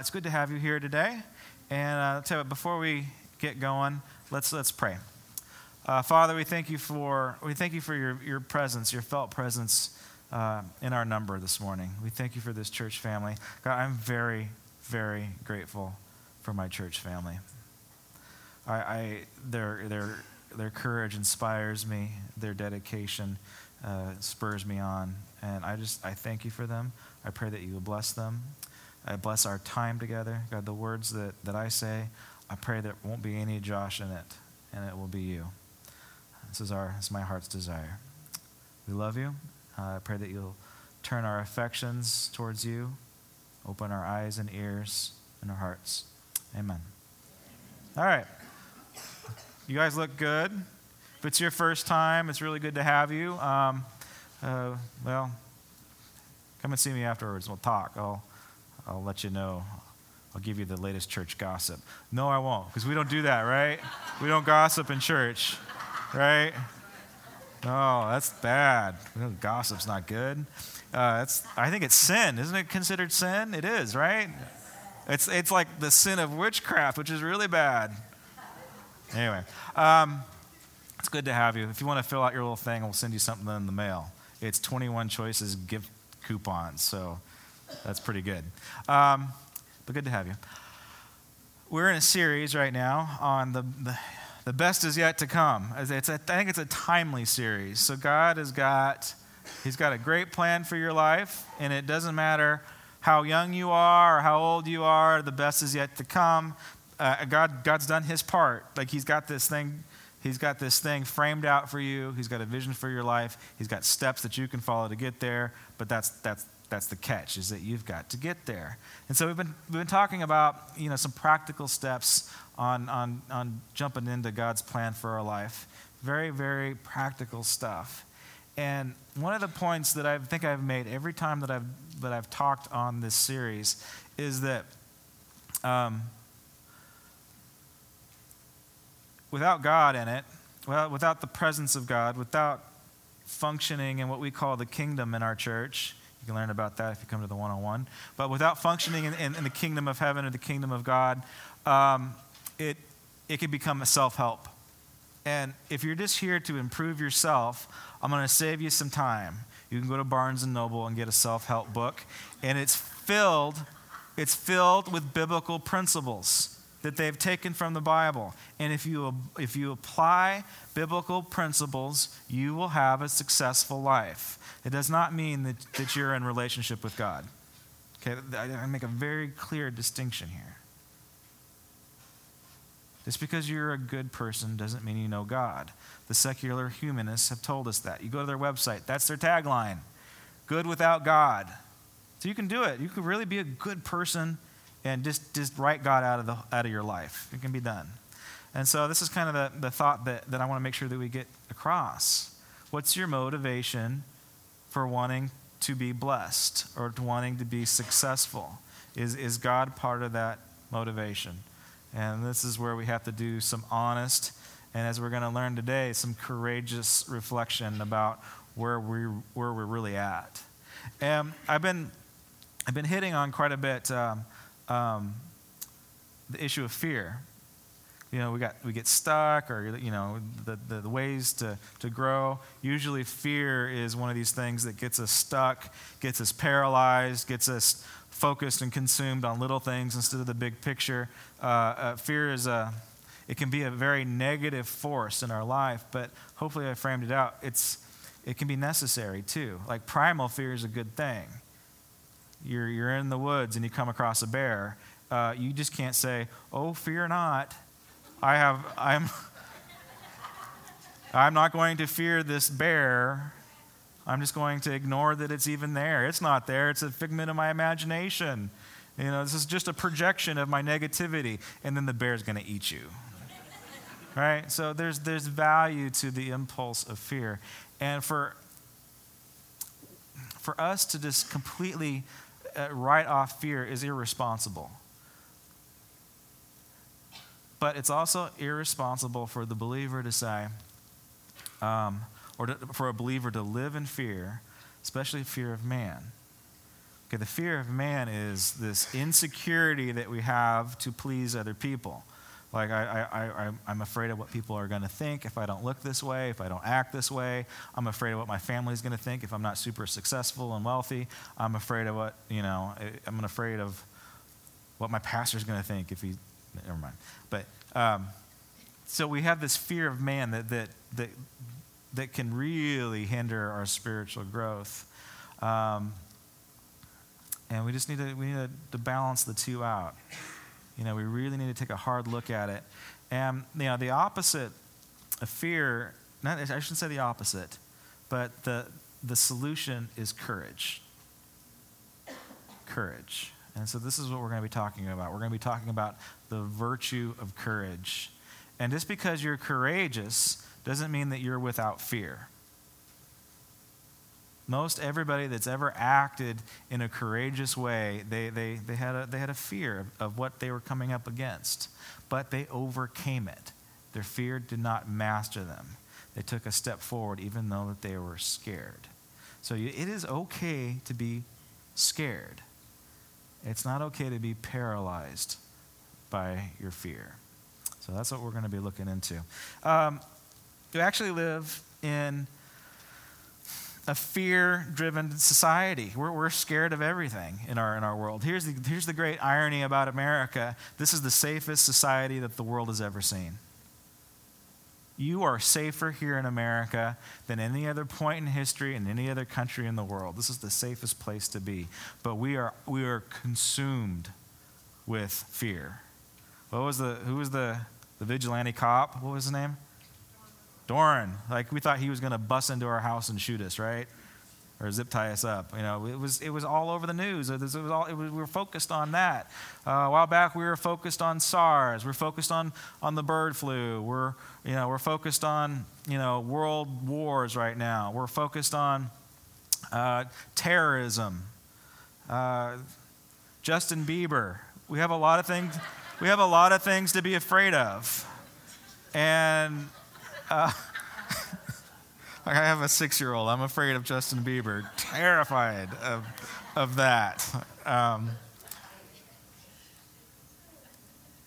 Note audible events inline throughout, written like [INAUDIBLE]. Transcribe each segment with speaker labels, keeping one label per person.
Speaker 1: It's good to have you here today. And uh, before we get going, let's let's pray. Uh, Father, we thank you for we thank you for your, your presence, your felt presence uh, in our number this morning. We thank you for this church family. God, I'm very very grateful for my church family. I, I their their their courage inspires me. Their dedication uh, spurs me on, and I just I thank you for them. I pray that you will bless them. I bless our time together. God, the words that, that I say, I pray there won't be any Josh in it, and it will be you. This is, our, this is my heart's desire. We love you. Uh, I pray that you'll turn our affections towards you, open our eyes and ears and our hearts. Amen. All right. You guys look good. If it's your first time, it's really good to have you. Um, uh, well, come and see me afterwards. We'll talk. I'll I'll let you know. I'll give you the latest church gossip. No, I won't, because we don't do that, right? We don't gossip in church, right? No, that's bad. Gossip's not good. Uh, it's, I think it's sin. Isn't it considered sin? It is, right? It's, it's like the sin of witchcraft, which is really bad. Anyway, um, it's good to have you. If you want to fill out your little thing, we'll send you something in the mail. It's 21 Choices gift coupons. So that's pretty good. Um, but good to have you. We're in a series right now on the, the, the best is yet to come. It's a, I think it's a timely series. So God has got, He's got a great plan for your life, and it doesn't matter how young you are or how old you are, the best is yet to come. Uh, God, God's done His part. Like He's got this thing He's got this thing framed out for you. He's got a vision for your life. He's got steps that you can follow to get there. But that's, that's, that's the catch is that you've got to get there. And so we've been, we've been talking about you know some practical steps on, on, on jumping into god's plan for our life. Very very practical stuff. And one of the points that i think i've made every time that i've that i've talked on this series is that um, without god in it well without the presence of god without functioning in what we call the kingdom in our church can learn about that if you come to the one on one. But without functioning in, in, in, the kingdom of heaven or the kingdom of God, um, it, it can become a self help. And if you're just here to improve yourself, I'm going to save you some time. You can go to Barnes and Noble and get a self help book, and it's filled, it's filled with biblical principles that they've taken from the Bible. And if you, if you apply biblical principles, you will have a successful life. It does not mean that, that you're in relationship with God. Okay, I make a very clear distinction here. Just because you're a good person doesn't mean you know God. The secular humanists have told us that. You go to their website, that's their tagline good without God. So you can do it. You can really be a good person and just, just write God out of, the, out of your life. It can be done. And so this is kind of the, the thought that, that I want to make sure that we get across. What's your motivation for wanting to be blessed or wanting to be successful? Is, is God part of that motivation? And this is where we have to do some honest, and as we're going to learn today, some courageous reflection about where, we, where we're really at. And I've been, I've been hitting on quite a bit um, um, the issue of fear. You know, we, got, we get stuck, or, you know, the, the, the, ways to, to grow. Usually, fear is one of these things that gets us stuck, gets us paralyzed, gets us focused and consumed on little things instead of the big picture. Uh, uh, fear is a, it can be a very negative force in our life, but hopefully I framed it out. It's, it can be necessary too. Like primal fear is a good thing you're, you're in the woods and you come across a bear, uh, you just can't say, "Oh, fear not, I have I'm [LAUGHS] I'm not going to fear this bear. I'm just going to ignore that it's even there. It's not there. It's a figment of my imagination. You know, this is just a projection of my negativity, and then the bear's going to eat you." [LAUGHS] right? So there's there's value to the impulse of fear, and for for us to just completely uh, write off fear is irresponsible. But it's also irresponsible for the believer to say, um, or to, for a believer to live in fear, especially fear of man. Okay, the fear of man is this insecurity that we have to please other people. Like, I, I, I, am afraid of what people are going to think if I don't look this way, if I don't act this way. I'm afraid of what my family's going to think if I'm not super successful and wealthy. I'm afraid of what, you know, I'm afraid of what my pastor's going to think if he, never mind. But, um, so we have this fear of man that, that, that, that can really hinder our spiritual growth. Um, and we just need to, we need to, to balance the two out. You know, we really need to take a hard look at it. And, you know, the opposite of fear, not, I shouldn't say the opposite, but the, the solution is courage. Courage. And so this is what we're going to be talking about. We're going to be talking about the virtue of courage. And just because you're courageous doesn't mean that you're without fear. Most everybody that's ever acted in a courageous way, they, they, they, had, a, they had a fear of what they were coming up against, but they overcame it. Their fear did not master them. They took a step forward even though that they were scared. So it is okay to be scared. It's not okay to be paralyzed by your fear. So that's what we're going to be looking into. Um, you actually live in a fear driven society. We're, we're scared of everything in our, in our world. Here's the, here's the great irony about America this is the safest society that the world has ever seen. You are safer here in America than any other point in history in any other country in the world. This is the safest place to be. But we are, we are consumed with fear. What was the, who was the, the vigilante cop? What was his name? Dorner, like we thought he was going to bust into our house and shoot us, right? Or zip tie us up. You know, it was, it was all over the news. It was, it was all, it was, we were focused on that. Uh, a while back, we were focused on SARS. We're focused on, on the bird flu. We're, you know, we're focused on, you know, world wars right now. We're focused on uh, terrorism. Uh, Justin Bieber. We have a lot of things. We have a lot of things to be afraid of. And uh, [LAUGHS] I have a six year old. I'm afraid of Justin Bieber, terrified of, of that. Um,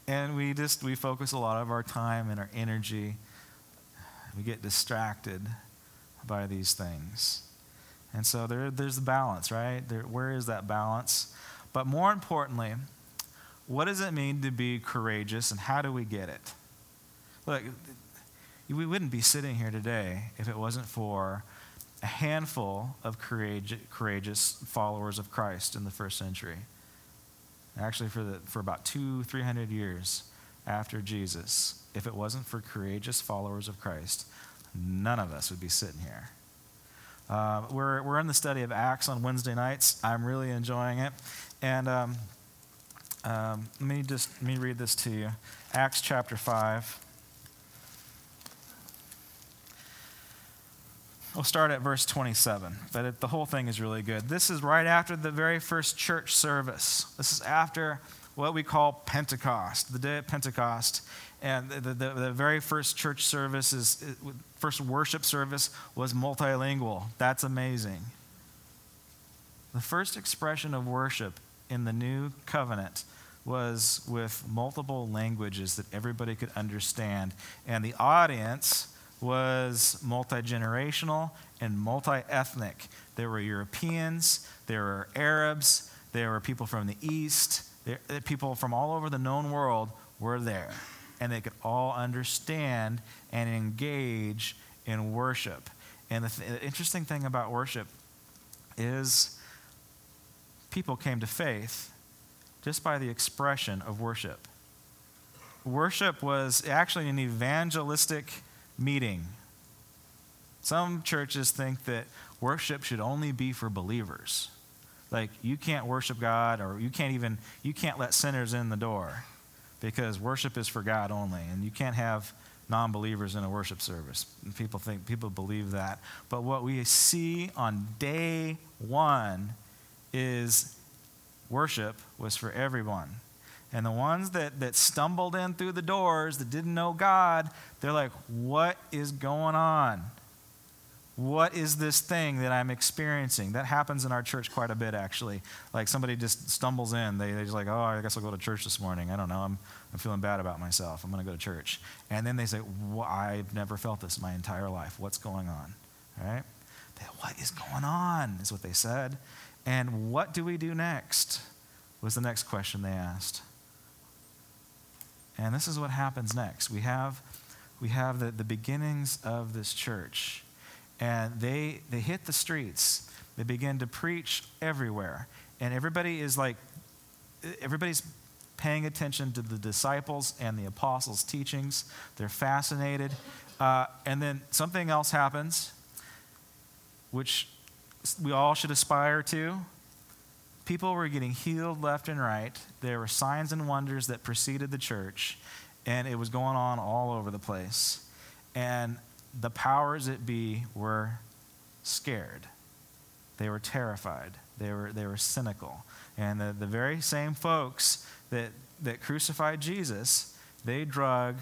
Speaker 1: and we just we focus a lot of our time and our energy. We get distracted by these things. And so there, there's the balance right? There, where is that balance? But more importantly what does it mean to be courageous and how do we get it? Look we wouldn't be sitting here today if it wasn't for a handful of courageous followers of Christ in the first century. Actually, for, the, for about two, three hundred years after Jesus, if it wasn't for courageous followers of Christ, none of us would be sitting here. Uh, we're, we're in the study of Acts on Wednesday nights. I'm really enjoying it. And um, um, let me just let me read this to you Acts chapter 5. We'll start at verse 27, but it, the whole thing is really good. This is right after the very first church service. This is after what we call Pentecost, the day of Pentecost. And the, the, the very first church service, is, first worship service was multilingual. That's amazing. The first expression of worship in the new covenant was with multiple languages that everybody could understand. And the audience was multi generational and multi ethnic. There were Europeans, there were Arabs, there were people from the East, there, eh, people from all over the known world were there. And they could all understand and engage in worship. And the, th- the interesting thing about worship is people came to faith just by the expression of worship. Worship was actually an evangelistic meeting. Some churches think that worship should only be for believers. Like you can't worship God or you can't even you can't let sinners in the door because worship is for God only and you can't have non-believers in a worship service. And people think people believe that. But what we see on day 1 is worship was for everyone. And the ones that, that stumbled in through the doors that didn't know God, they're like, what is going on? What is this thing that I'm experiencing? That happens in our church quite a bit, actually. Like somebody just stumbles in. They, they're just like, oh, I guess I'll go to church this morning. I don't know. I'm, I'm feeling bad about myself. I'm going to go to church. And then they say, well, I've never felt this my entire life. What's going on? All right? They, what is going on? Is what they said. And what do we do next? Was the next question they asked. And this is what happens next. We have, we have the, the beginnings of this church and they, they hit the streets. They begin to preach everywhere. And everybody is like, everybody's paying attention to the disciples and the apostles' teachings. They're fascinated. Uh, and then something else happens, which we all should aspire to. People were getting healed left and right. There were signs and wonders that preceded the church, and it was going on all over the place. And the powers that be were scared. They were terrified. They were, they were cynical. And the, the very same folks that, that crucified Jesus, they drug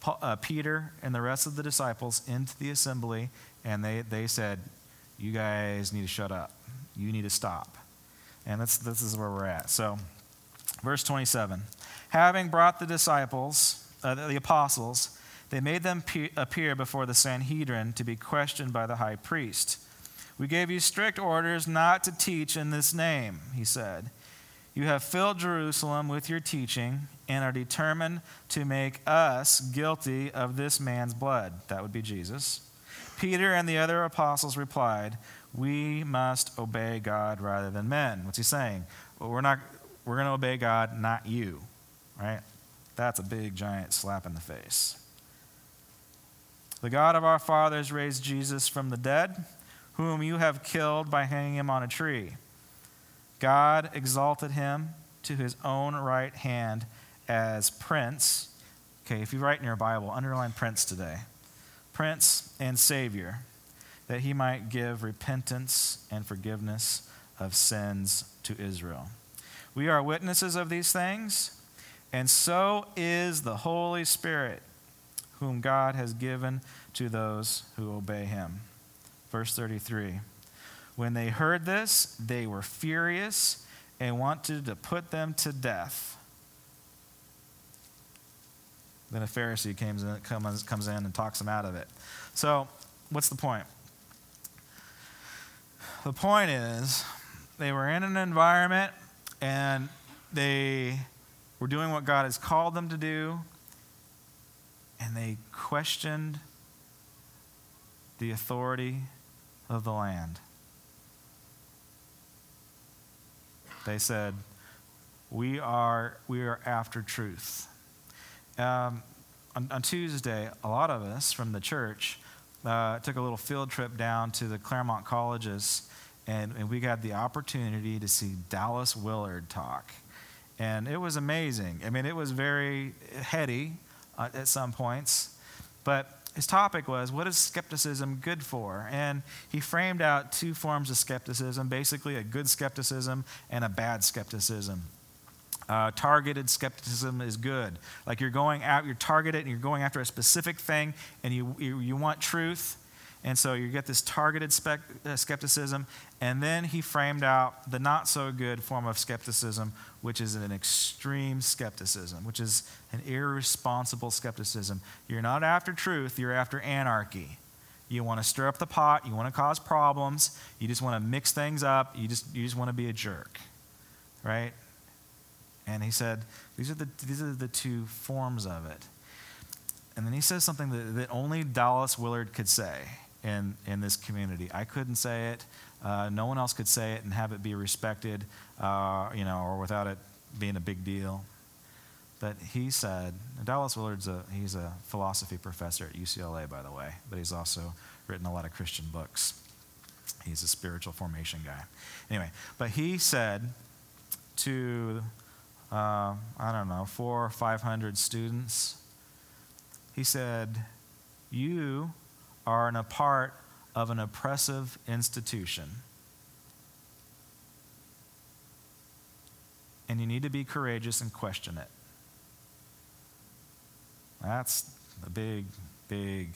Speaker 1: Paul, uh, Peter and the rest of the disciples into the assembly, and they, they said, You guys need to shut up. You need to stop. And that's, this is where we're at. So, verse 27 Having brought the disciples, uh, the apostles, they made them appear before the Sanhedrin to be questioned by the high priest. We gave you strict orders not to teach in this name, he said. You have filled Jerusalem with your teaching and are determined to make us guilty of this man's blood. That would be Jesus. Peter and the other apostles replied, We must obey God rather than men. What's he saying? Well, we're not we're going to obey God, not you. Right? That's a big giant slap in the face. The God of our fathers raised Jesus from the dead, whom you have killed by hanging him on a tree. God exalted him to his own right hand as Prince. Okay, if you write in your Bible, underline Prince today. Prince and Savior, that he might give repentance and forgiveness of sins to Israel. We are witnesses of these things, and so is the Holy Spirit whom God has given to those who obey him. Verse 33 When they heard this, they were furious and wanted to put them to death. Then a Pharisee comes in, comes, in and talks them out of it. So, what's the point? The point is, they were in an environment and they were doing what God has called them to do, and they questioned the authority of the land. They said, We are, we are after truth. Um, on, on, Tuesday, a lot of us from the church uh, took a little field trip down to the Claremont colleges, and, and we got the opportunity to see Dallas Willard talk. And it was amazing. I mean, it was very heady uh, at some points. But his topic was, What is skepticism good for? And he framed out two forms of skepticism basically, a good skepticism and a bad skepticism. Uh, targeted skepticism is good. Like you're going out, you're targeted, and you're going after a specific thing, and you, you, you want truth, and so you get this targeted spec, uh, skepticism. And then he framed out the not so good form of skepticism, which is an extreme skepticism, which is an irresponsible skepticism. You're not after truth, you're after anarchy. You want to stir up the pot, you want to cause problems, you just want to mix things up, you just, you just want to be a jerk. Right? And he said, these are the, these are the two forms of it. And then he says something that, that only Dallas Willard could say in, in this community. I couldn't say it. Uh, no one else could say it and have it be respected, uh, you know, or without it being a big deal. But he said, Dallas Willard's a, he's a philosophy professor at UCLA, by the way, but he's also written a lot of Christian books. He's a spiritual formation guy. Anyway, but he said to, uh, I don't know, four or 500 students, he said, You are in a part of an oppressive institution. And you need to be courageous and question it. That's a big, big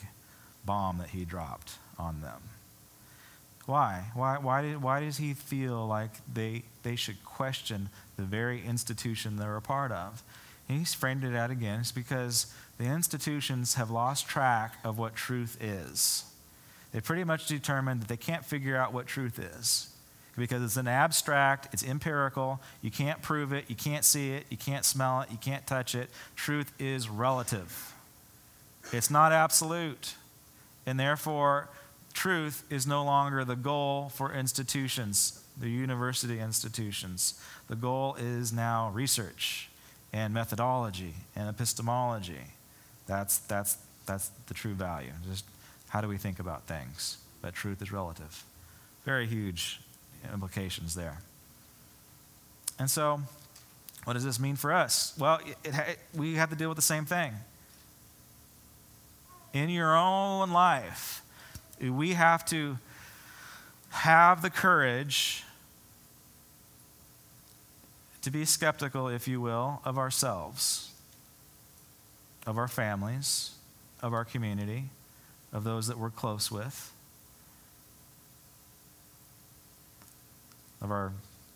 Speaker 1: bomb that he dropped on them. Why? Why, why, did, why does he feel like they, they should question the very institution they're a part of? And he's framed it out again. It's because the institutions have lost track of what truth is. They pretty much determined that they can't figure out what truth is because it's an abstract, it's empirical, you can't prove it, you can't see it, you can't smell it, you can't touch it. Truth is relative, it's not absolute. And therefore, truth is no longer the goal for institutions, the university institutions. The goal is now research and methodology and epistemology. That's, that's, that's the true value. Just how do we think about things? But truth is relative. Very huge implications there. And so, what does this mean for us? Well, it, it, we have to deal with the same thing. In your own life, we have to have the courage to be skeptical, if you will, of ourselves, of our families, of our community, of those that we're close with. of our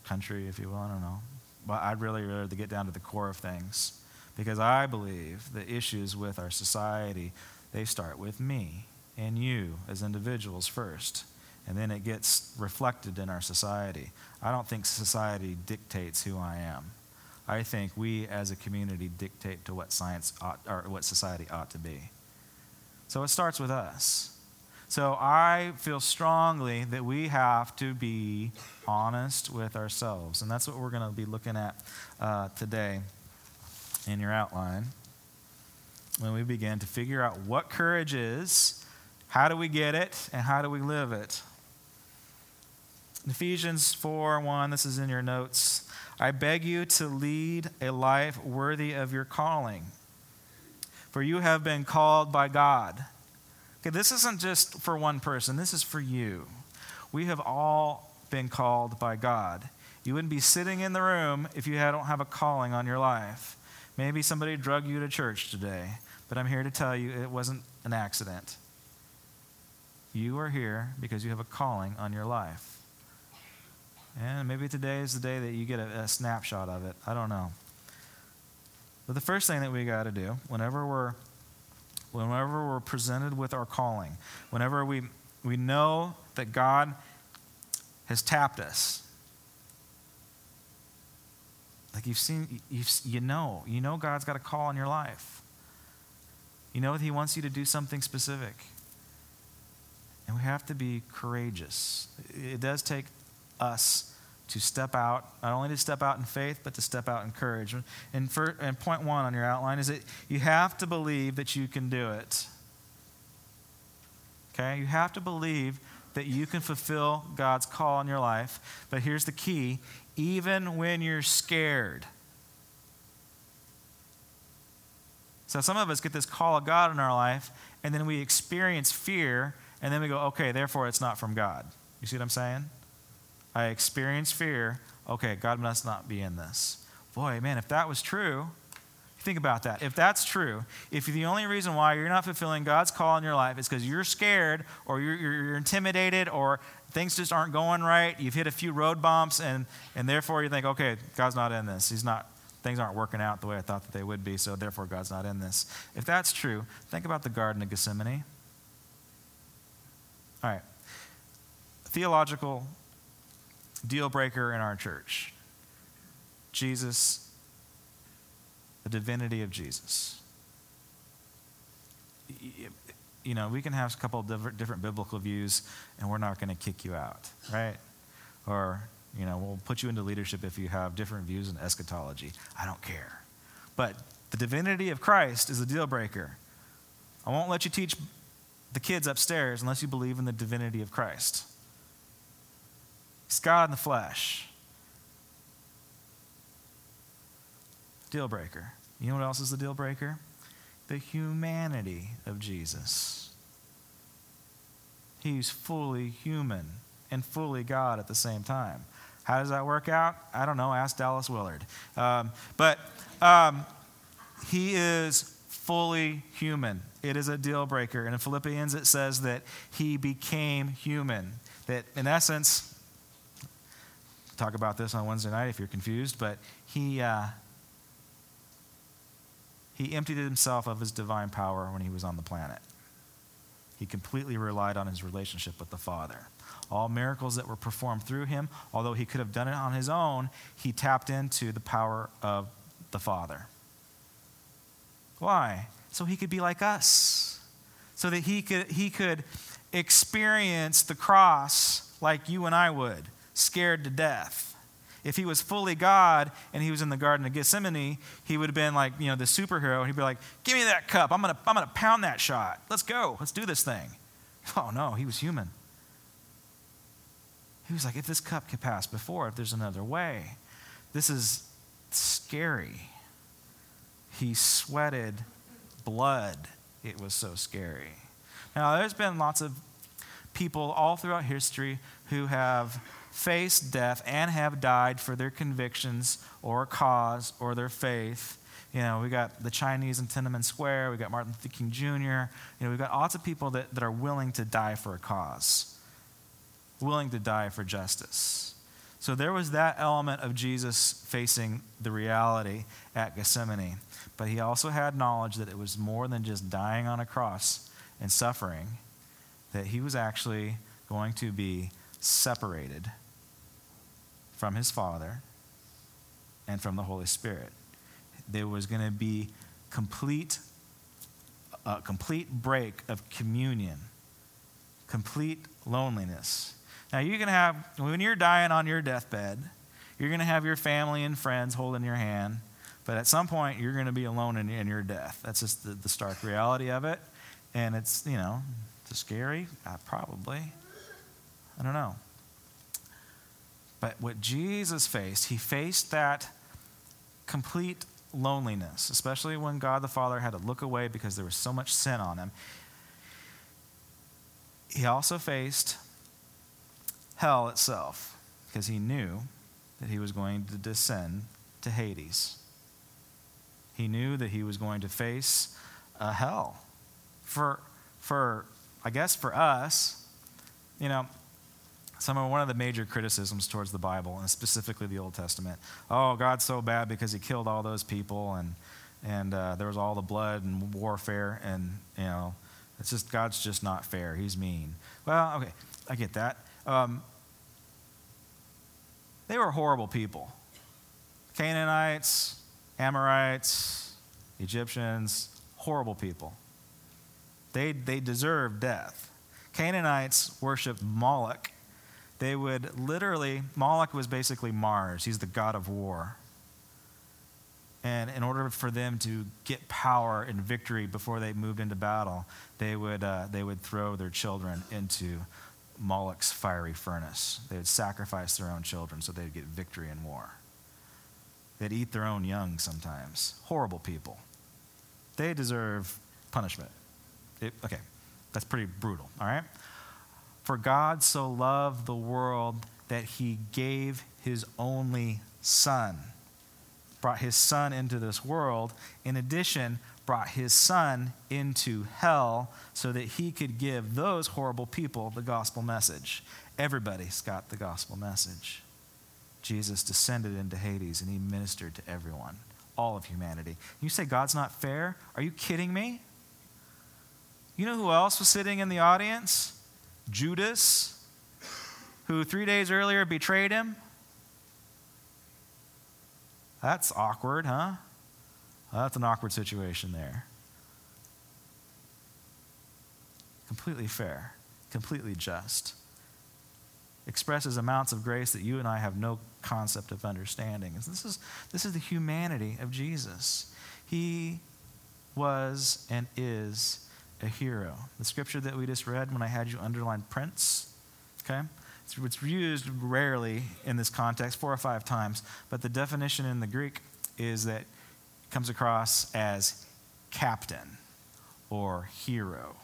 Speaker 1: country, if you will. I don't know. But I'd really rather get down to the core of things because I believe the issues with our society, they start with me and you as individuals first. And then it gets reflected in our society. I don't think society dictates who I am. I think we as a community dictate to what science ought, or what society ought to be. So it starts with us. So I feel strongly that we have to be honest with ourselves. And that's what we're going to be looking at uh, today in your outline when we begin to figure out what courage is, how do we get it, and how do we live it. Ephesians 4 1, this is in your notes. I beg you to lead a life worthy of your calling, for you have been called by God Okay, this isn't just for one person, this is for you. We have all been called by God. You wouldn't be sitting in the room if you don't have a calling on your life. Maybe somebody drug you to church today, but I'm here to tell you it wasn't an accident. You are here because you have a calling on your life. And maybe today is the day that you get a, a snapshot of it. I don't know. But the first thing that we got to do, whenever we're whenever we're presented with our calling, whenever we, we know that God has tapped us. Like you've seen, you've, you know, you know God's got a call in your life. You know that He wants you to do something specific. And we have to be courageous. It does take us to step out, not only to step out in faith, but to step out in courage. And, for, and point one on your outline is that you have to believe that you can do it. Okay? You have to believe that you can fulfill God's call in your life. But here's the key even when you're scared. So some of us get this call of God in our life, and then we experience fear, and then we go, okay, therefore it's not from God. You see what I'm saying? I experience fear. Okay, God must not be in this. Boy, man, if that was true, think about that. If that's true, if the only reason why you're not fulfilling God's call in your life is because you're scared or you're, you're, intimidated or things just aren't going right, you've hit a few road bumps, and, and therefore you think, okay, God's not in this. He's not, things aren't working out the way I thought that they would be, so therefore God's not in this. If that's true, think about the Garden of Gethsemane. All right. Theological deal breaker in our church Jesus, the divinity of Jesus. You know, we can have a couple of different, different biblical views, and we're not going to kick you out, right? Or, you know, we'll put you into leadership if you have different views in eschatology. I don't care. But the divinity of Christ is a deal breaker. I won't let you teach the kids upstairs unless you believe in the divinity of Christ. It's God in the flesh. Deal breaker. You know what else is the deal breaker? The humanity of Jesus. He's fully human and fully God at the same time. How does that work out? I don't know. Ask Dallas Willard. Um, but um, he is fully human. It is a deal breaker. And in Philippians, it says that he became human. that in essence, talk about this on Wednesday night if you're confused, but he, uh, he emptied himself of his divine power when he was on the planet. He completely relied on his relationship with the Father. All miracles that were performed through him, although he could have done it on his own, he tapped into the power of the Father. Why? So he could be like us. So that he could, he could experience the cross like you and I would, scared to death. If he was fully God and he was in the Garden of Gethsemane, he would have been like, you know, the superhero. And He'd be like, give me that cup. I'm going to I'm to pound that shot. Let's go. Let's do this thing. Oh, no, he was human. He was like, if this cup can pass before, if there's another way, this is scary. He sweated blood. It was so scary. Now, there's been lots of people all throughout history who have faced death and have died for their convictions or cause or their faith. You know, we got the Chinese in Tiananmen Square, we got Martin Luther King Jr., you know, we've got lots of people that, that are willing to die for a cause, willing to die for justice. So there was that element of Jesus facing the reality at Gethsemane. But he also had knowledge that it was more than just dying on a cross and suffering, that he was actually going to be separated from his Father and from the Holy Spirit. There was going to be complete, a complete break of communion, complete loneliness. Now, you're going to have, when you're dying on your deathbed, you're going to have your family and friends holding your hand, but at some point, you're going to be alone in, in your death. That's just the, the stark reality of it. And it's, you know, it's scary? Uh, probably. I don't know. But what Jesus faced, he faced that complete loneliness, especially when God the Father had to look away because there was so much sin on him. He also faced hell itself because he knew that he was going to descend to Hades. He knew that he was going to face a hell. For, for I guess for us, you know, some of one of the major criticisms towards the Bible, and specifically the Old Testament. Oh, God's so bad because He killed all those people, and and uh, there was all the blood and warfare, and you know, it's just God's just not fair. He's mean. Well, okay, I get that. Um, they were horrible people. Canaanites, Amorites, Egyptians, horrible people. They, they deserve death. Canaanites worshiped Moloch, they would literally, Moloch was basically Mars. He's the god of war. And in order for them to get power and victory before they moved into battle, they would, uh, they would throw their children into Moloch's fiery furnace. They would sacrifice their own children so they'd get victory in war. They'd eat their own young sometimes. Horrible people. They deserve punishment. It, okay, that's pretty brutal, all right? For God so loved the world that he gave his only Son. Brought his Son into this world. In addition, brought his Son into hell so that he could give those horrible people the gospel message. Everybody's got the gospel message. Jesus descended into Hades and he ministered to everyone, all of humanity. You say God's not fair? Are you kidding me? You know who else was sitting in the audience? Judas, who three days earlier betrayed him. That's awkward, huh? That's an awkward situation there. Completely fair, completely just. Expresses amounts of grace that you and I have no concept of understanding. This is, this is the humanity of Jesus. He was and is a hero. The scripture that we just read when I had you underline prince, okay? It's, it's used rarely in this context, four or five times, but the definition in the Greek is that it comes across as captain or hero.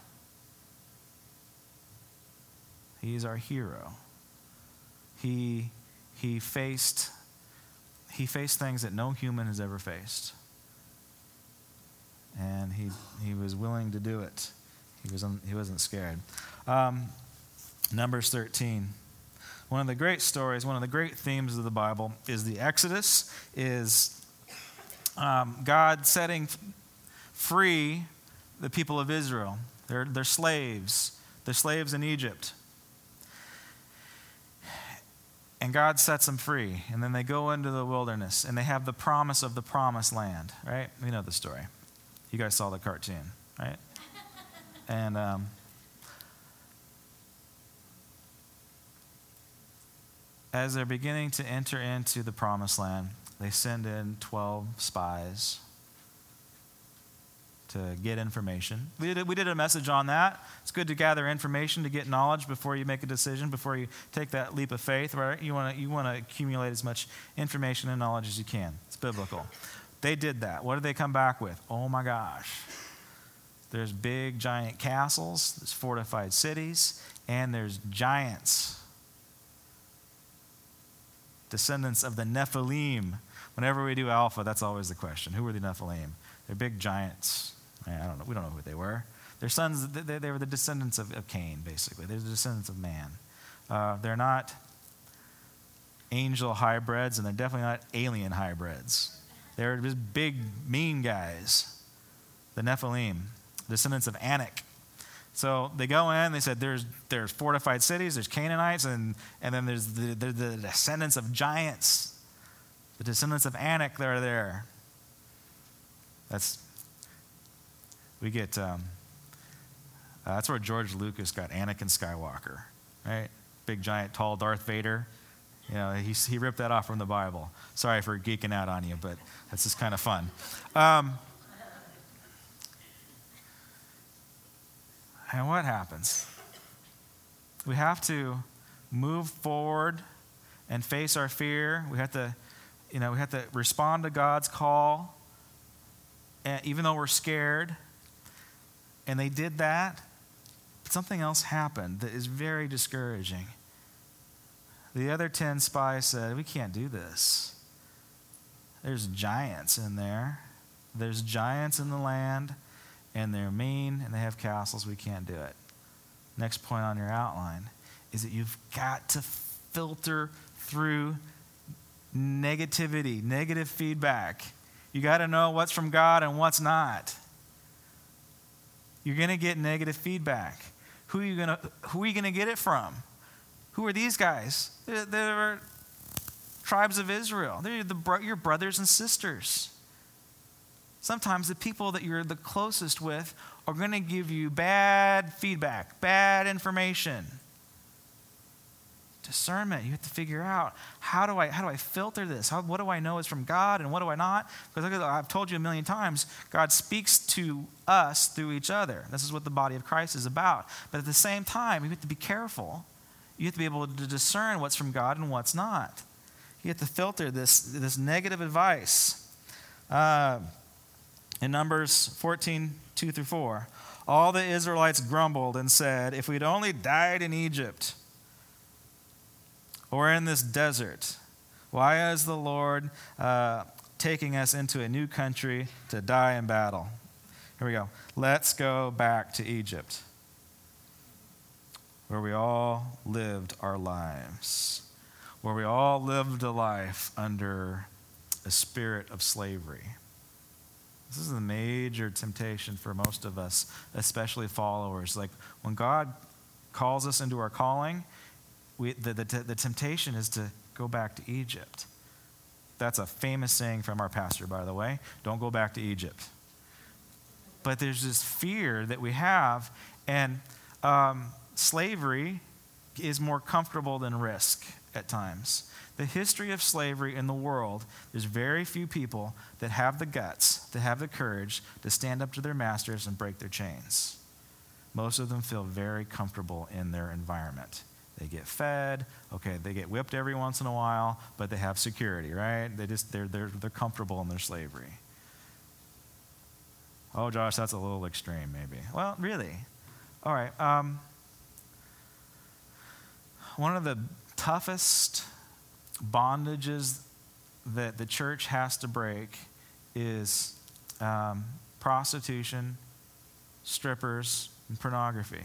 Speaker 1: He's our hero. He, he, faced, he faced things that no human has ever faced and he, he was willing to do it. He wasn't, he wasn't scared. Um, Numbers 13. One of the great stories, one of the great themes of the Bible is the Exodus, is um, God setting free the people of Israel. They're, they're slaves. They're slaves in Egypt. And God sets them free. And then they go into the wilderness and they have the promise of the promised land, right? We know the story. You guys saw the cartoon, right? And um, as they're beginning to enter into the promised land, they send in 12 spies to get information. We did, we did a message on that. It's good to gather information to get knowledge before you make a decision, before you take that leap of faith, right? You want to you want to accumulate as much information and knowledge as you can. It's biblical. They did that. What did they come back with? Oh my gosh. There's big giant castles, there's fortified cities, and there's giants. Descendants of the Nephilim. Whenever we do Alpha, that's always the question. Who were the Nephilim? They're big giants. I don't know. We don't know who they were. Their sons, they, they were the descendants of, of, Cain, basically. They're the descendants of man. Uh, they're not angel hybrids, and they're definitely not alien hybrids. They're just big, mean guys. The Nephilim, descendants of Anak. So they go in, they said there's, there's fortified cities, there's Canaanites, and, and then there's the, the, the descendants of giants, the descendants of Anak that are there. That's we get um, uh, that's where George Lucas got Anakin Skywalker, right? Big giant tall Darth Vader. You know, he, he ripped that off from the Bible. Sorry for geeking out on you, but that's just kind of fun. Um, and what happens? We have to move forward and face our fear. We have to, you know, we have to respond to God's call, and even though we're scared. And they did that, but something else happened that is very discouraging. The other 10 spies said, We can't do this. There's giants in there. There's giants in the land, and they're mean, and they have castles. We can't do it. Next point on your outline is that you've got to filter through negativity, negative feedback. You got to know what's from God and what's not. You're going to get negative feedback. Who are you going to who are you going to get it from? Who are these guys? They're, they're tribes of Israel. They're the, your brothers and sisters. Sometimes the people that you're the closest with are going to give you bad feedback, bad information discernment. You have to figure out how do I how do I filter this? How, what do I know is from God and what do I not? Because I've told you a million times, God speaks to us through each other. This is what the body of Christ is about. But at the same time, you have to be careful. You have to be able to discern what's from God and what's not. You have to filter this, this negative advice. Uh, in Numbers 14, 2 through 4, all the Israelites grumbled and said, If we'd only died in Egypt or in this desert? Why is the Lord uh, taking us into a new country to die in battle? Here we go. Let's go back to Egypt, where we all lived our lives, where we all lived a life under a spirit of slavery. This is a major temptation for most of us, especially followers. Like when God calls us into our calling, we, the, the, the temptation is to go back to Egypt. That's a famous saying from our pastor, by the way. Don't go back to Egypt. But there's this fear that we have, and um, slavery is more comfortable than risk at times. The history of slavery in the world, there's very few people that have the guts, that have the courage to stand up to their masters and break their chains. Most of them feel very comfortable in their environment. They get fed. Okay, they get whipped every once in a while, but they have security, right? They just they're they're they're comfortable in their slavery. Oh, Josh, that's a little extreme, maybe. Well, really. All right. Um, one of the toughest bondages that the church has to break is um, prostitution, strippers, and pornography.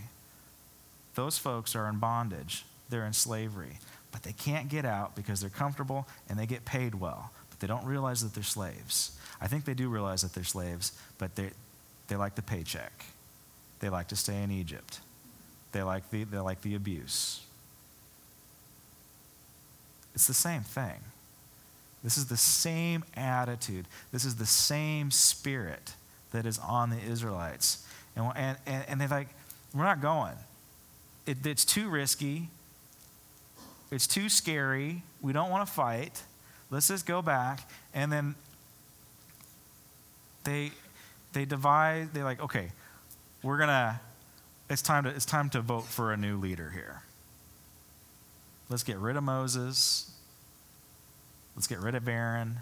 Speaker 1: those folks are in bondage, they're in slavery. But they can't get out because they're comfortable and they get paid well. But they don't realize that they're slaves. I think they do realize that they're slaves, but they, they like the paycheck. They like to stay in Egypt. They like the, they like the abuse. It's the same thing. This is the same attitude. This is the same spirit that is on the Israelites. And, and, and they're like, we're not going. It, it's too risky. It's too scary. We don't want to fight. Let's just go back. And then they, they divide, they're like, okay, we're going to, it's time to, it's time to vote for a new leader here. Let's get rid of Moses. Let's get rid of Aaron.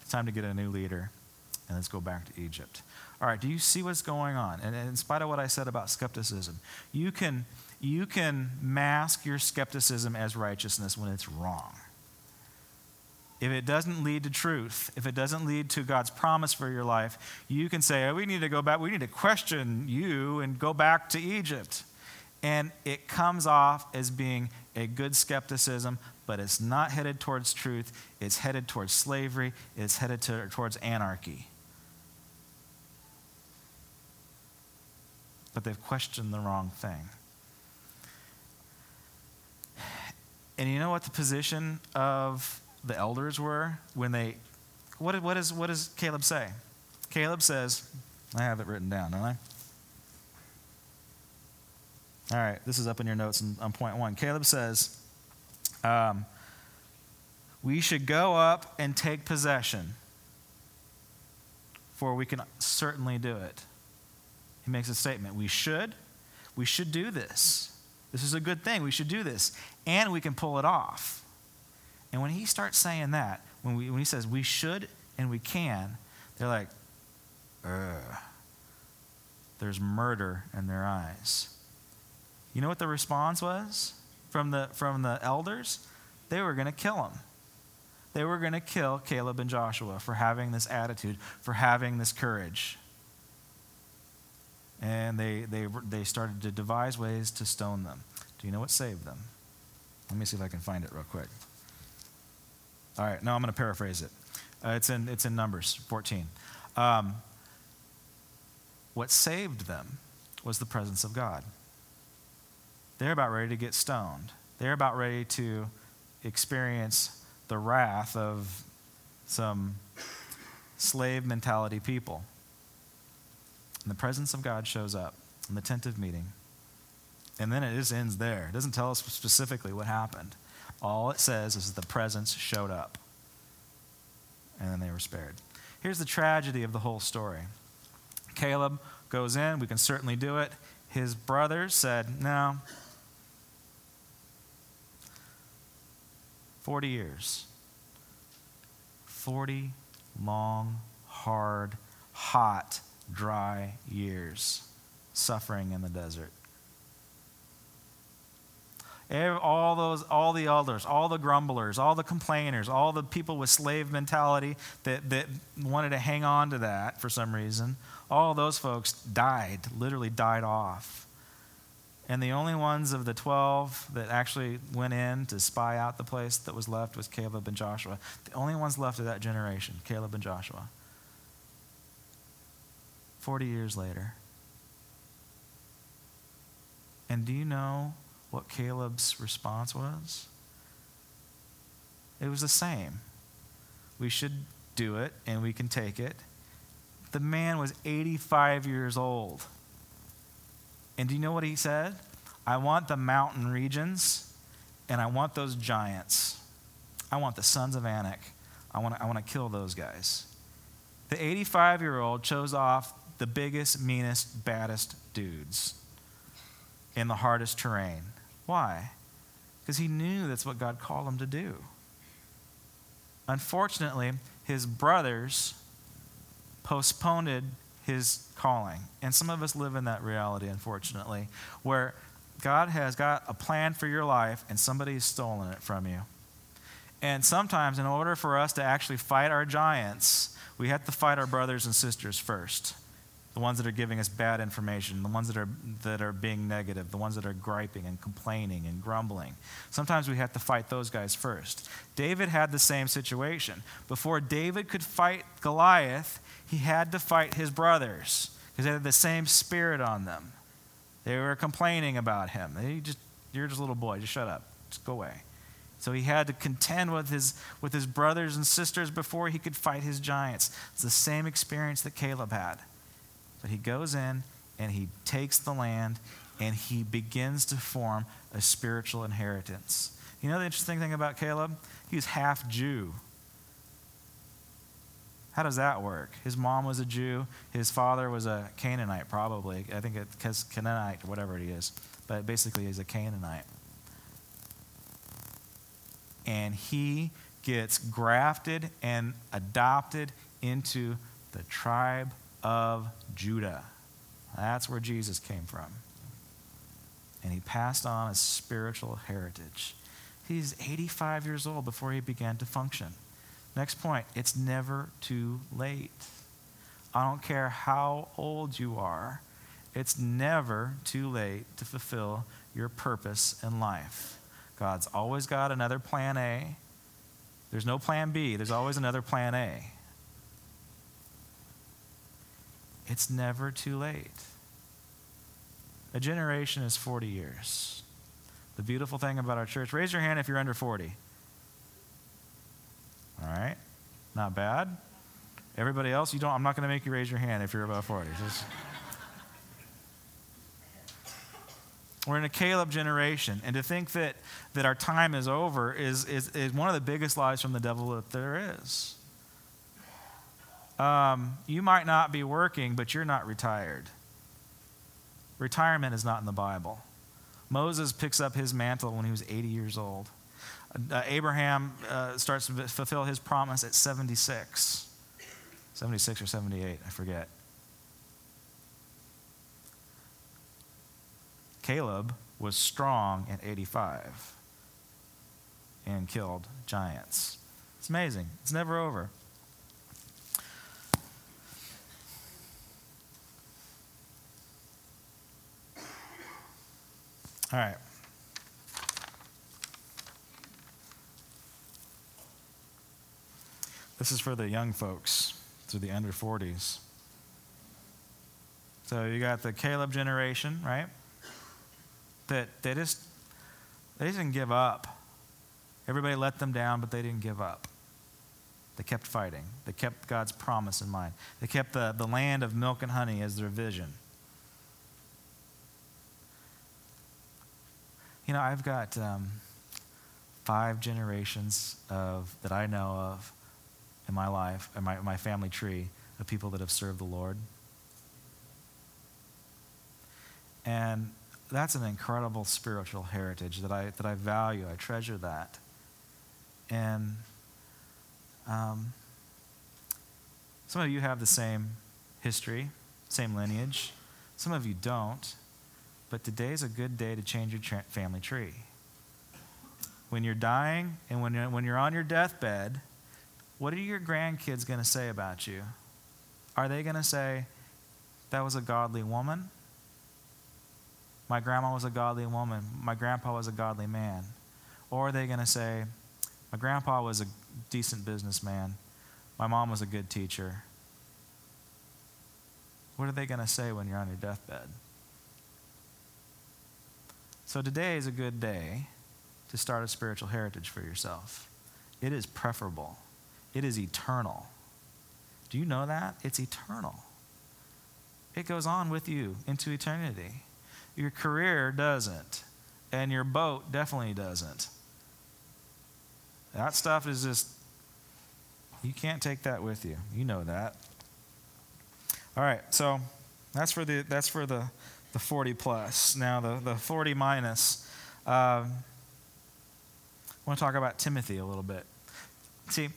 Speaker 1: It's time to get a new leader. And let's go back to Egypt. All right, do you see what's going on? And in spite of what I said about skepticism, you can, you can mask your skepticism as righteousness when it's wrong. If it doesn't lead to truth, if it doesn't lead to God's promise for your life, you can say, oh, we need to go back, we need to question you and go back to Egypt. And it comes off as being a good skepticism, but it's not headed towards truth. It's headed towards slavery, it's headed to, towards anarchy. But they've questioned the wrong thing. And you know what the position of the elders were when they. What, what, is, what does Caleb say? Caleb says, I have it written down, don't I? All right, this is up in your notes on point one. Caleb says, um, We should go up and take possession, for we can certainly do it. He makes a statement. We should. We should do this. This is a good thing. We should do this. And we can pull it off. And when he starts saying that, when, we, when he says we should and we can, they're like, Ugh. There's murder in their eyes. You know what the response was from the, from the elders? They were going to kill him. They were going to kill Caleb and Joshua for having this attitude, for having this courage. And they, they, they started to devise ways to stone them. Do you know what saved them? Let me see if I can find it real quick. All right, now I'm going to paraphrase it. Uh, it's, in, it's in Numbers 14. Um, what saved them was the presence of God. They're about ready to get stoned. They're about ready to experience the wrath of some slave mentality people. And the presence of God shows up in the tent of meeting. And then it just ends there. It doesn't tell us specifically what happened. All it says is the presence showed up. And then they were spared. Here's the tragedy of the whole story Caleb goes in, we can certainly do it. His brothers said, No. 40 years. 40 long, hard, hot, dry years suffering in the desert all those all the elders all the grumblers all the complainers all the people with slave mentality that, that wanted to hang on to that for some reason all those folks died literally died off and the only ones of the 12 that actually went in to spy out the place that was left was caleb and joshua the only ones left of that generation caleb and joshua 40 years later and do you know what Caleb's response was? It was the same. We should do it and we can take it. The man was 85 years old. And do you know what he said? I want the mountain regions and I want those giants. I want the sons of Anak. I want to, I want to kill those guys. The 85 year old chose off the biggest, meanest, baddest dudes in the hardest terrain. Why? Because he knew that's what God called him to do. Unfortunately, his brothers postponed his calling. And some of us live in that reality, unfortunately, where God has got a plan for your life and somebody's stolen it from you. And sometimes, in order for us to actually fight our giants, we have to fight our brothers and sisters first the ones that are giving us bad information, the ones that are, that are being negative, the ones that are griping and complaining and grumbling. Sometimes we have to fight those guys first. David had the same situation. Before David could fight Goliath, he had to fight his brothers because they had the same spirit on them. They were complaining about him. They just, you're just a little boy, just shut up, just go away. So he had to contend with his, with his brothers and sisters before he could fight his giants. It's the same experience that Caleb had. But he goes in and he takes the land and he begins to form a spiritual inheritance. You know the interesting thing about Caleb? He was half Jew. How does that work? His mom was a Jew. His father was a Canaanite, probably. I think it's Canaanite or whatever he is. But basically, he's a Canaanite and he gets grafted and adopted into the tribe of Judah. That's where Jesus came from. And he passed on a spiritual heritage. He's 85 years old before he began to function. Next point it's never too late. I don't care how old you are, it's never too late to fulfill your purpose in life. God's always got another plan A. There's no plan B, there's always another plan A. It's never too late. A generation is 40 years. The beautiful thing about our church, raise your hand if you're under 40. All right? Not bad. Everybody else, you don't I'm not going to make you raise your hand if you're above 40. Just We're in a Caleb generation. And to think that, that our time is over is, is, is one of the biggest lies from the devil that there is. Um, you might not be working, but you're not retired. Retirement is not in the Bible. Moses picks up his mantle when he was 80 years old. Uh, Abraham uh, starts to fulfill his promise at 76. 76 or 78, I forget. Caleb was strong at 85 and killed giants. It's amazing. It's never over. All right. This is for the young folks, to the under 40s. So you got the Caleb generation, right? that they just they didn't give up. Everybody let them down, but they didn't give up. They kept fighting. They kept God's promise in mind. They kept the, the land of milk and honey as their vision. You know, I've got um, five generations of that I know of in my life, in my, my family tree, of people that have served the Lord. And that's an incredible spiritual heritage that I, that I value. I treasure that. And um, some of you have the same history, same lineage. Some of you don't. But today is a good day to change your tra- family tree. When you're dying and when you're, when you're on your deathbed, what are your grandkids going to say about you? Are they going to say, that was a godly woman? My grandma was a godly woman. My grandpa was a godly man. Or are they going to say, My grandpa was a decent businessman. My mom was a good teacher. What are they going to say when you're on your deathbed? So today is a good day to start a spiritual heritage for yourself. It is preferable, it is eternal. Do you know that? It's eternal. It goes on with you into eternity. Your career doesn't, and your boat definitely doesn't. That stuff is just, you can't take that with you. You know that. All right, so that's for the, that's for the, the 40 plus. Now, the, the 40 minus. Um, I want to talk about Timothy a little bit. See,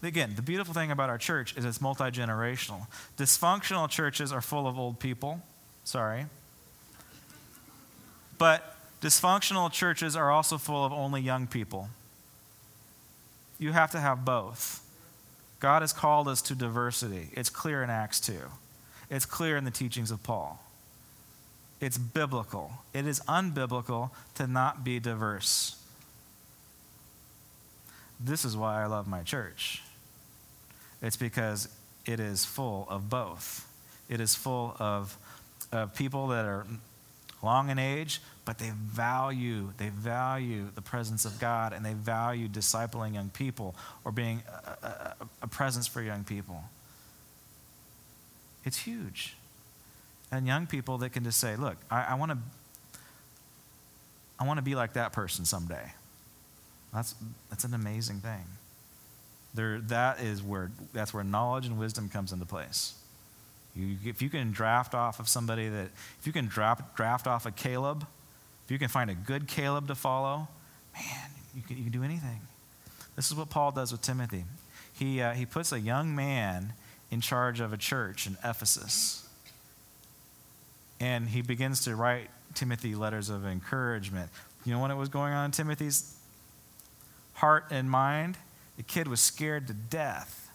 Speaker 1: again, the beautiful thing about our church is it's multi generational. Dysfunctional churches are full of old people. Sorry. But dysfunctional churches are also full of only young people. You have to have both. God has called us to diversity. It's clear in Acts 2. It's clear in the teachings of Paul. It's biblical. It is unbiblical to not be diverse. This is why I love my church. It's because it is full of both. It is full of, of people that are long in age, but they value they value the presence of God and they value discipling young people or being a, a, a presence for young people. It's huge. And young people that can just say, look, I, want to I want to be like that person someday. That's, that's an amazing thing. There, that is where, that's where knowledge and wisdom comes into place. You, if you can draft off of somebody that, if you can draft, draft off a Caleb, if you can find a good Caleb to follow, man, you can, you can do anything. This is what Paul does with Timothy. He, uh, he puts a young man in charge of a church in Ephesus. And he begins to write Timothy letters of encouragement. You know what was going on in Timothy's heart and mind? The kid was scared to death.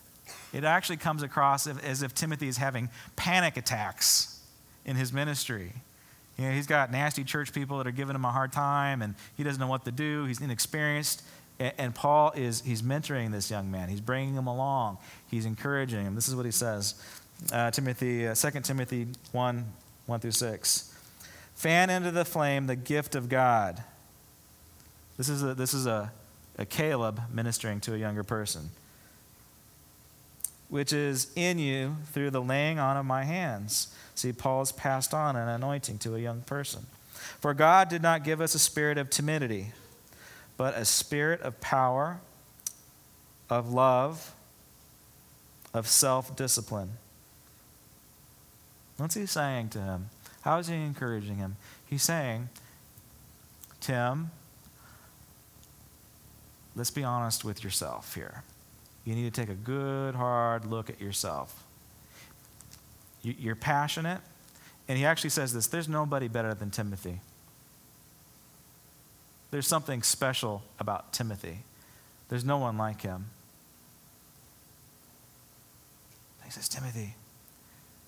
Speaker 1: It actually comes across as if Timothy is having panic attacks in his ministry. You know, he's got nasty church people that are giving him a hard time, and he doesn't know what to do. He's inexperienced. And Paul is he's mentoring this young man. He's bringing him along. He's encouraging him. This is what he says, uh, Timothy, uh, 2 Timothy 1, 1 through 6. Fan into the flame the gift of God. This is a, this is a, a Caleb ministering to a younger person, which is in you through the laying on of my hands. See, Paul's passed on an anointing to a young person. For God did not give us a spirit of timidity, but a spirit of power, of love, of self discipline. What's he saying to him? How is he encouraging him? He's saying, Tim, let's be honest with yourself here. You need to take a good, hard look at yourself. You're passionate, and he actually says this there's nobody better than Timothy. There's something special about Timothy. There's no one like him. He says, Timothy,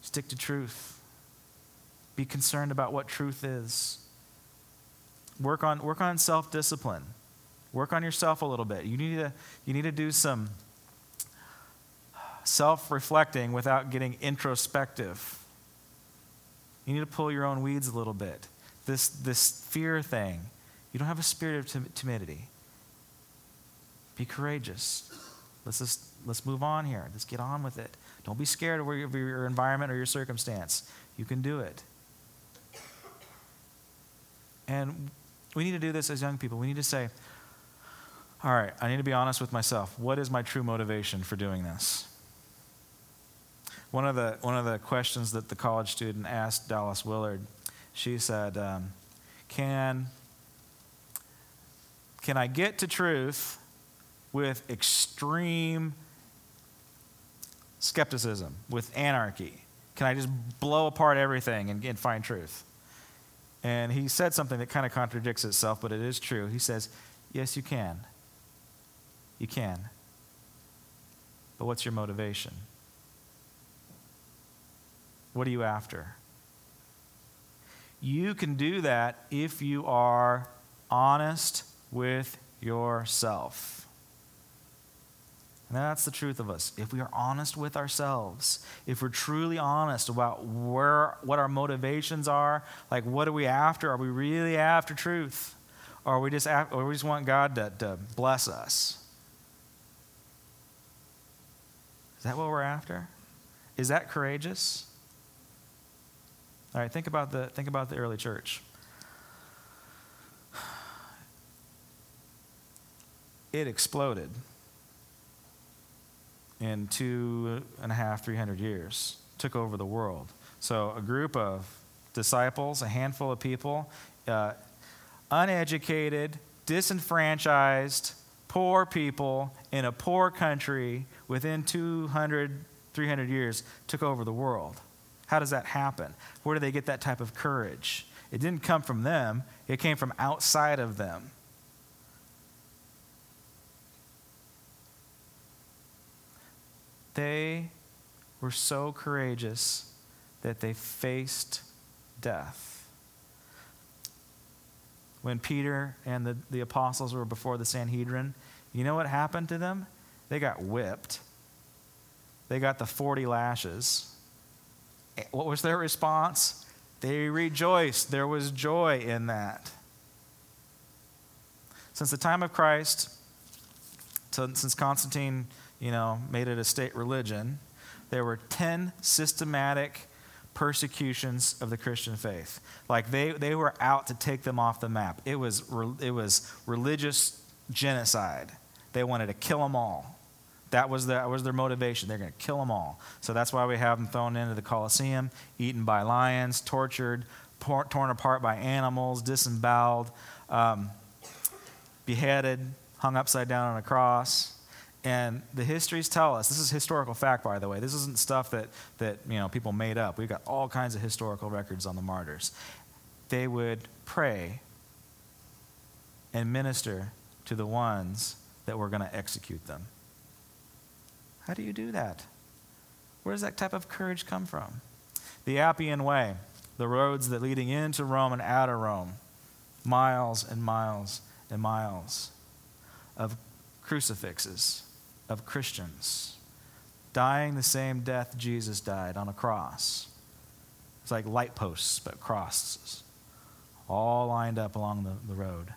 Speaker 1: stick to truth. Be concerned about what truth is. Work on, work on self discipline. Work on yourself a little bit. You need to, you need to do some self reflecting without getting introspective. You need to pull your own weeds a little bit. This, this fear thing, you don't have a spirit of tim- timidity. Be courageous. Let's just let's move on here. Let's get on with it. Don't be scared of your, environment or your circumstance. You can do it. And we need to do this as young people. We need to say, all right, I need to be honest with myself. What is my true motivation for doing this? One of the, one of the questions that the college student asked Dallas Willard, she said, um, can, can I get to truth with extreme skepticism, with anarchy? Can I just blow apart everything and, and find truth? And he said something that kind of contradicts itself, but it is true. He says, Yes, you can. You can. But what's your motivation? What are you after? You can do that if you are honest with yourself. And that's the truth of us. If we are honest with ourselves, if we're truly honest about where what our motivations are, like what are we after? Are we really after truth? Or are we just after, or we just want God to, to bless us? Is that what we're after? Is that courageous? All right, think about the, think about the early church. It exploded in two and a half, three hundred years, took over the world. So, a group of disciples, a handful of people, uh, uneducated, disenfranchised, poor people in a poor country within 200, 300 years took over the world. How does that happen? Where do they get that type of courage? It didn't come from them, it came from outside of them. They were so courageous that they faced death. When Peter and the, the apostles were before the Sanhedrin, you know what happened to them? They got whipped. They got the 40 lashes. Eh, what was their response? They rejoiced. There was joy in that. Since the time of Christ, since Constantine, you know, made it a state religion, there were 10 systematic persecutions of the Christian faith. Like they, they were out to take them off the map. It was, it was religious genocide. They wanted to kill them all. That was, the, that was their motivation. They're going to kill them all. So that's why we have them thrown into the Colosseum, eaten by lions, tortured, por- torn apart by animals, disemboweled, um, beheaded, hung upside down on a cross. And the histories tell us this is historical fact, by the way. This isn't stuff that, that you know, people made up. We've got all kinds of historical records on the martyrs. They would pray and minister to the ones that were going to execute them. How do you do that? Where does that type of courage come from? The Appian Way, the roads that leading into Rome and out of Rome, miles and miles and miles of crucifixes of Christians dying the same death Jesus died on a cross. It's like light posts, but crosses, all lined up along the, the road.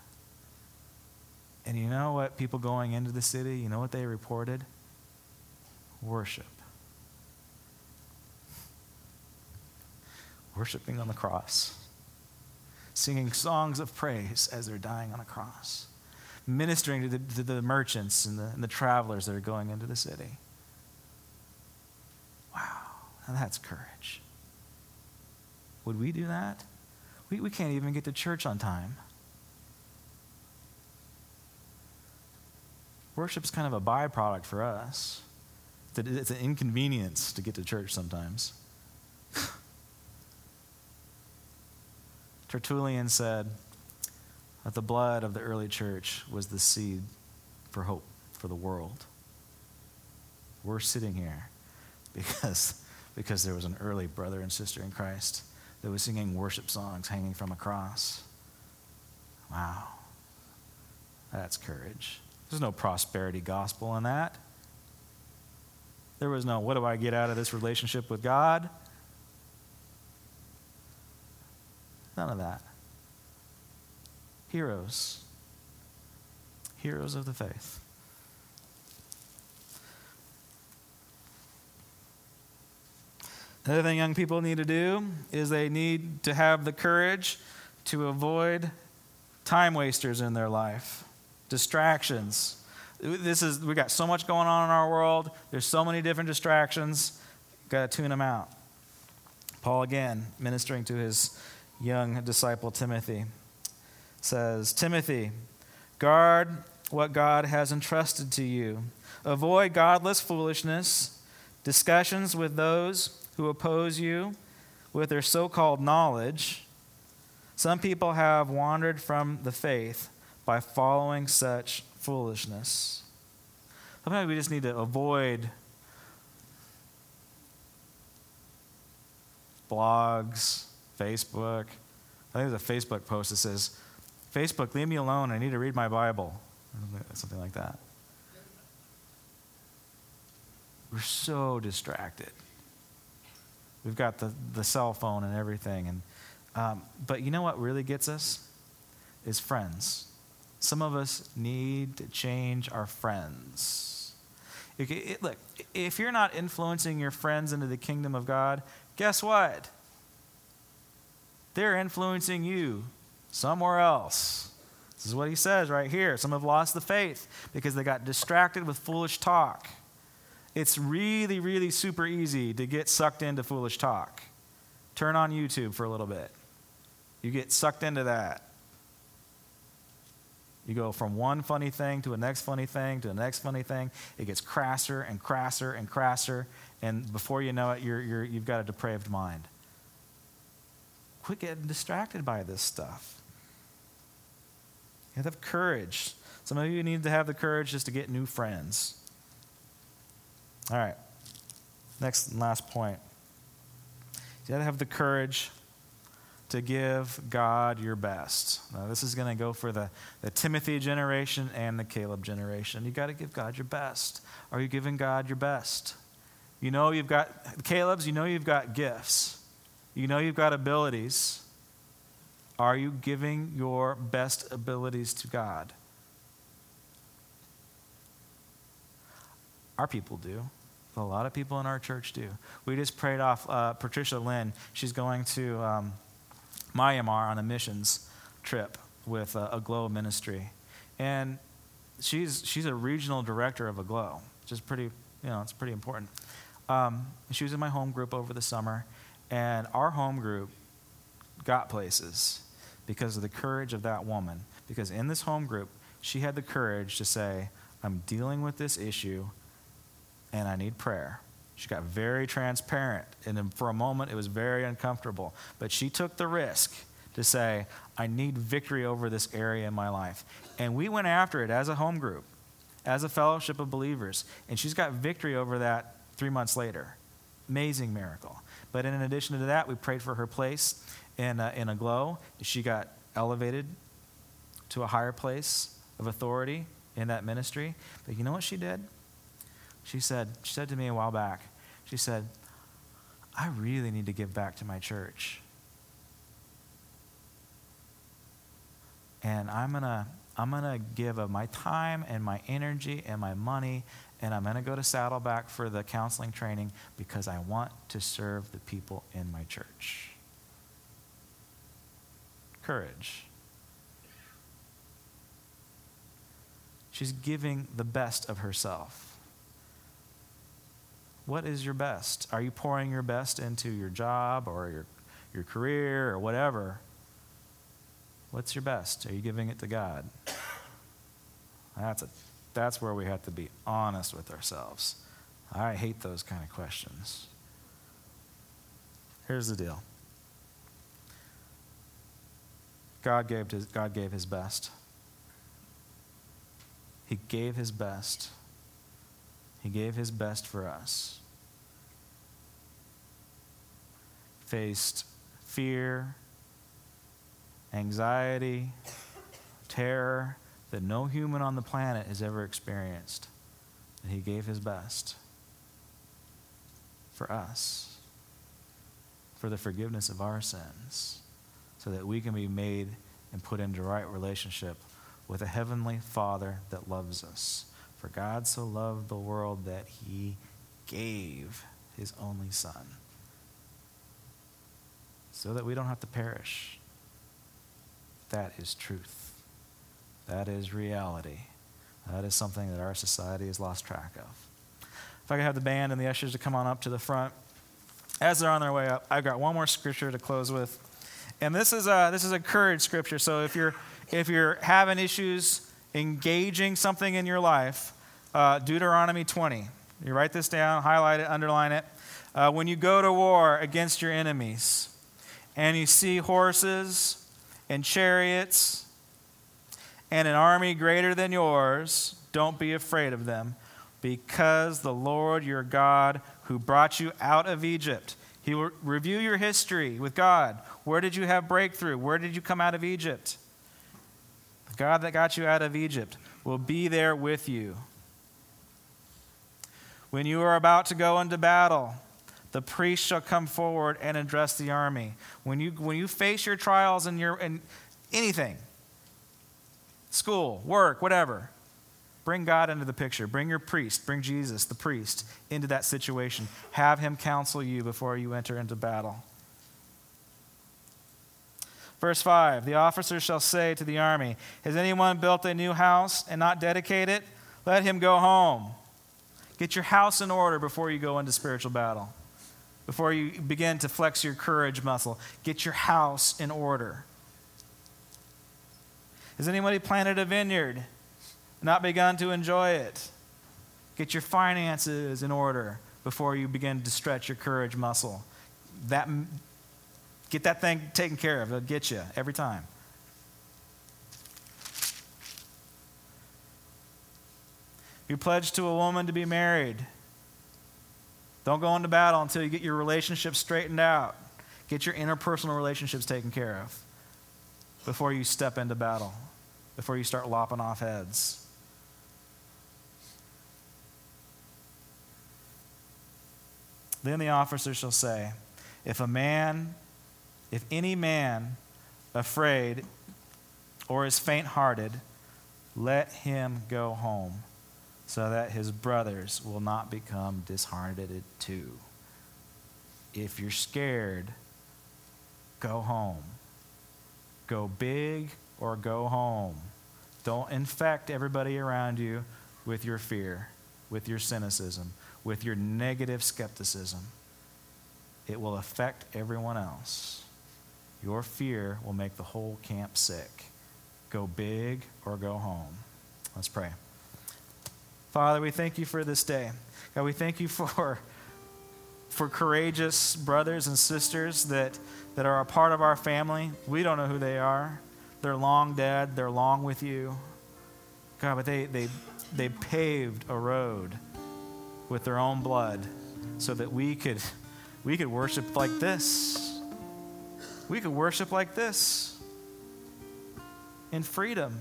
Speaker 1: And you know what? People going into the city, you know what they reported? Worship. Worshiping on the cross, singing songs of praise as they're dying on a cross ministering to the, to the merchants and the, and the travelers that are going into the city. Wow, now that's courage. Would we do that? We, we can't even get to church on time. Worship's kind of a byproduct for us. It's an inconvenience to get to church sometimes. [LAUGHS] Tertullian said, that the blood of the early church was the seed for hope for the world. We're sitting here [LAUGHS] because, because there was an early brother and sister in Christ that was singing worship songs hanging from a cross. Wow. That's courage. There's no prosperity gospel in that. There was no, what do I get out of this relationship with God? None of that heroes, heroes of the faith. Another thing young people need to do is they need to have the courage to avoid time wasters in their life, distractions. This is we got so much going on in our world. There's so many different distractions. Got to tune them out. Paul again ministering to his young disciple Timothy says, Timothy, guard what God has entrusted to you. Avoid godless foolishness, discussions with those who oppose you with their so called knowledge. Some people have wandered from the faith by following such foolishness. Sometimes we just need to avoid blogs, Facebook. I think there's a Facebook post that says, Facebook, leave me alone. I need to read my Bible. Something like that. We're so distracted. We've got the, the cell phone and everything. And, um, but you know what really gets us? Is friends. Some of us need to change our friends. It, it, look, if you're not influencing your friends into the kingdom of God, guess what? They're influencing you somewhere else. This is what he says right here. Some have lost the faith because they got distracted with foolish talk. It's really, really super easy to get sucked into foolish talk. Turn on YouTube for a little bit. You get sucked into that. You go from one funny thing to a next funny thing to the next funny thing. It gets crasser and crasser and crasser. And before you know it, you're, you're, you've got a depraved mind. Quit getting distracted by this stuff. You have to have courage. Some of you need to have the courage just to get new friends. All right. Next and last point. You got to have the courage to give God your best. Now, this is going to go for the, the Timothy generation and the Caleb generation. You got to give God your best. Are you giving God your best? You know you've got, Caleb's, you know you've got gifts. You know you've got abilities. Are you giving your best abilities to God? Our people do. A lot of people in our church do. We just prayed off uh, Patricia Lynn. She's going to um, Myanmar on a missions trip with a, Aglow ministry. And she's, she's a regional director of Aglow, which is pretty, you know, it's pretty important. Um, she was in my home group over the summer, and our home group got places because of the courage of that woman. Because in this home group, she had the courage to say, I'm dealing with this issue and I need prayer. She got very transparent, and for a moment it was very uncomfortable. But she took the risk to say, I need victory over this area in my life. And we went after it as a home group, as a fellowship of believers. And she's got victory over that three months later. Amazing miracle. But in addition to that, we prayed for her place in a, in Aglow. She got elevated to a higher place of authority in that ministry. But you know what she did? She said, she said to me a while back, she said, I really need to give back to my church. And I'm to I'm to give of my time and my energy and my money, and I'm to go to Saddleback for the counseling training because I want to serve the people in my church. Courage. She's giving the best of herself. What is your best? Are you pouring your best into your job or your, your career or whatever? What's your best? Are you giving it to God? That's, a, that's where we have to be honest with ourselves. I hate those kind of questions. Here's the deal God gave his, God gave his best. He gave his best. He gave his best for us. Faced fear, anxiety, terror that no human on the planet has ever experienced. And he gave his best for us, for the forgiveness of our sins, so that we can be made and put into right relationship with a heavenly Father that loves us. For God so loved the world that he gave his only Son, so that we don't have to perish. That is truth. That is reality. That is something that our society has lost track of. If I could have the band and the ushers to come on up to the front. As they're on their way up, I've got one more scripture to close with. And this is a, this is a courage scripture. So if you're, if you're having issues engaging something in your life, uh, Deuteronomy 20. You write this down, highlight it, underline it. Uh, when you go to war against your enemies and you see horses and chariots and an army greater than yours, don't be afraid of them because the Lord your God, who brought you out of Egypt, he will review your history with God. Where did you have breakthrough? Where did you come out of Egypt? The God that got you out of Egypt will be there with you. When you are about to go into battle, the priest shall come forward and address the army. When you, when you face your trials and your, and anything, school, work, whatever, bring God into the picture. Bring your priest, bring Jesus, the priest, into that situation. Have him counsel you before you enter into battle. Verse 5 The officer shall say to the army, Has anyone built a new house and not dedicate it? Let him go home. Get your house in order before you go into spiritual battle. Before you begin to flex your courage muscle, get your house in order. Has anybody planted a vineyard, not begun to enjoy it? Get your finances in order before you begin to stretch your courage muscle. That, get that thing taken care of. It'll get you every time. You pledge to a woman to be married. Don't go into battle until you get your relationship straightened out. Get your interpersonal relationships taken care of before you step into battle, before you start lopping off heads. Then the officer shall say, If a man, if any man afraid or is faint hearted, let him go home, so that his brothers will not become disheartened too. If you're scared, go home. Go big or go home. Don't infect everybody around you with your fear, with your cynicism, with your negative skepticism. It will affect everyone else. Your fear will make the whole camp sick. Go big or go home. Let's pray. Father, we thank you for this day. God, we thank you [LAUGHS] for, for courageous brothers and sisters that, that are a part of our family. We don't know who they are. They're long dead, they're long with you. God, but they, they, they paved a road with their own blood so that we could, we could worship like this. We could worship like this in freedom,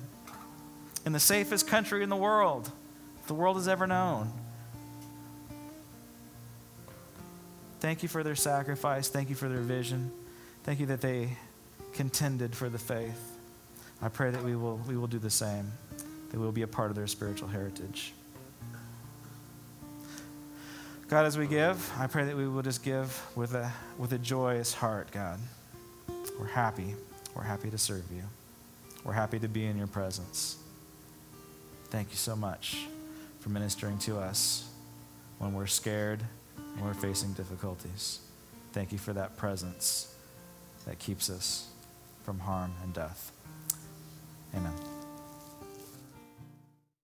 Speaker 1: in the safest country in the world the world has ever known. Thank you for their sacrifice. Thank you for their vision. Thank you that they contended for the faith. I pray that we will, we will do the same, that we will be a part of their spiritual heritage. God, as we give, I pray that we will just give with a, with a joyous heart, God. We're happy. We're happy to serve you. We're happy to be in your presence. Thank you so much for ministering to us when we're scared and we're facing difficulties. Thank you for that presence that keeps us from harm and death. Amen.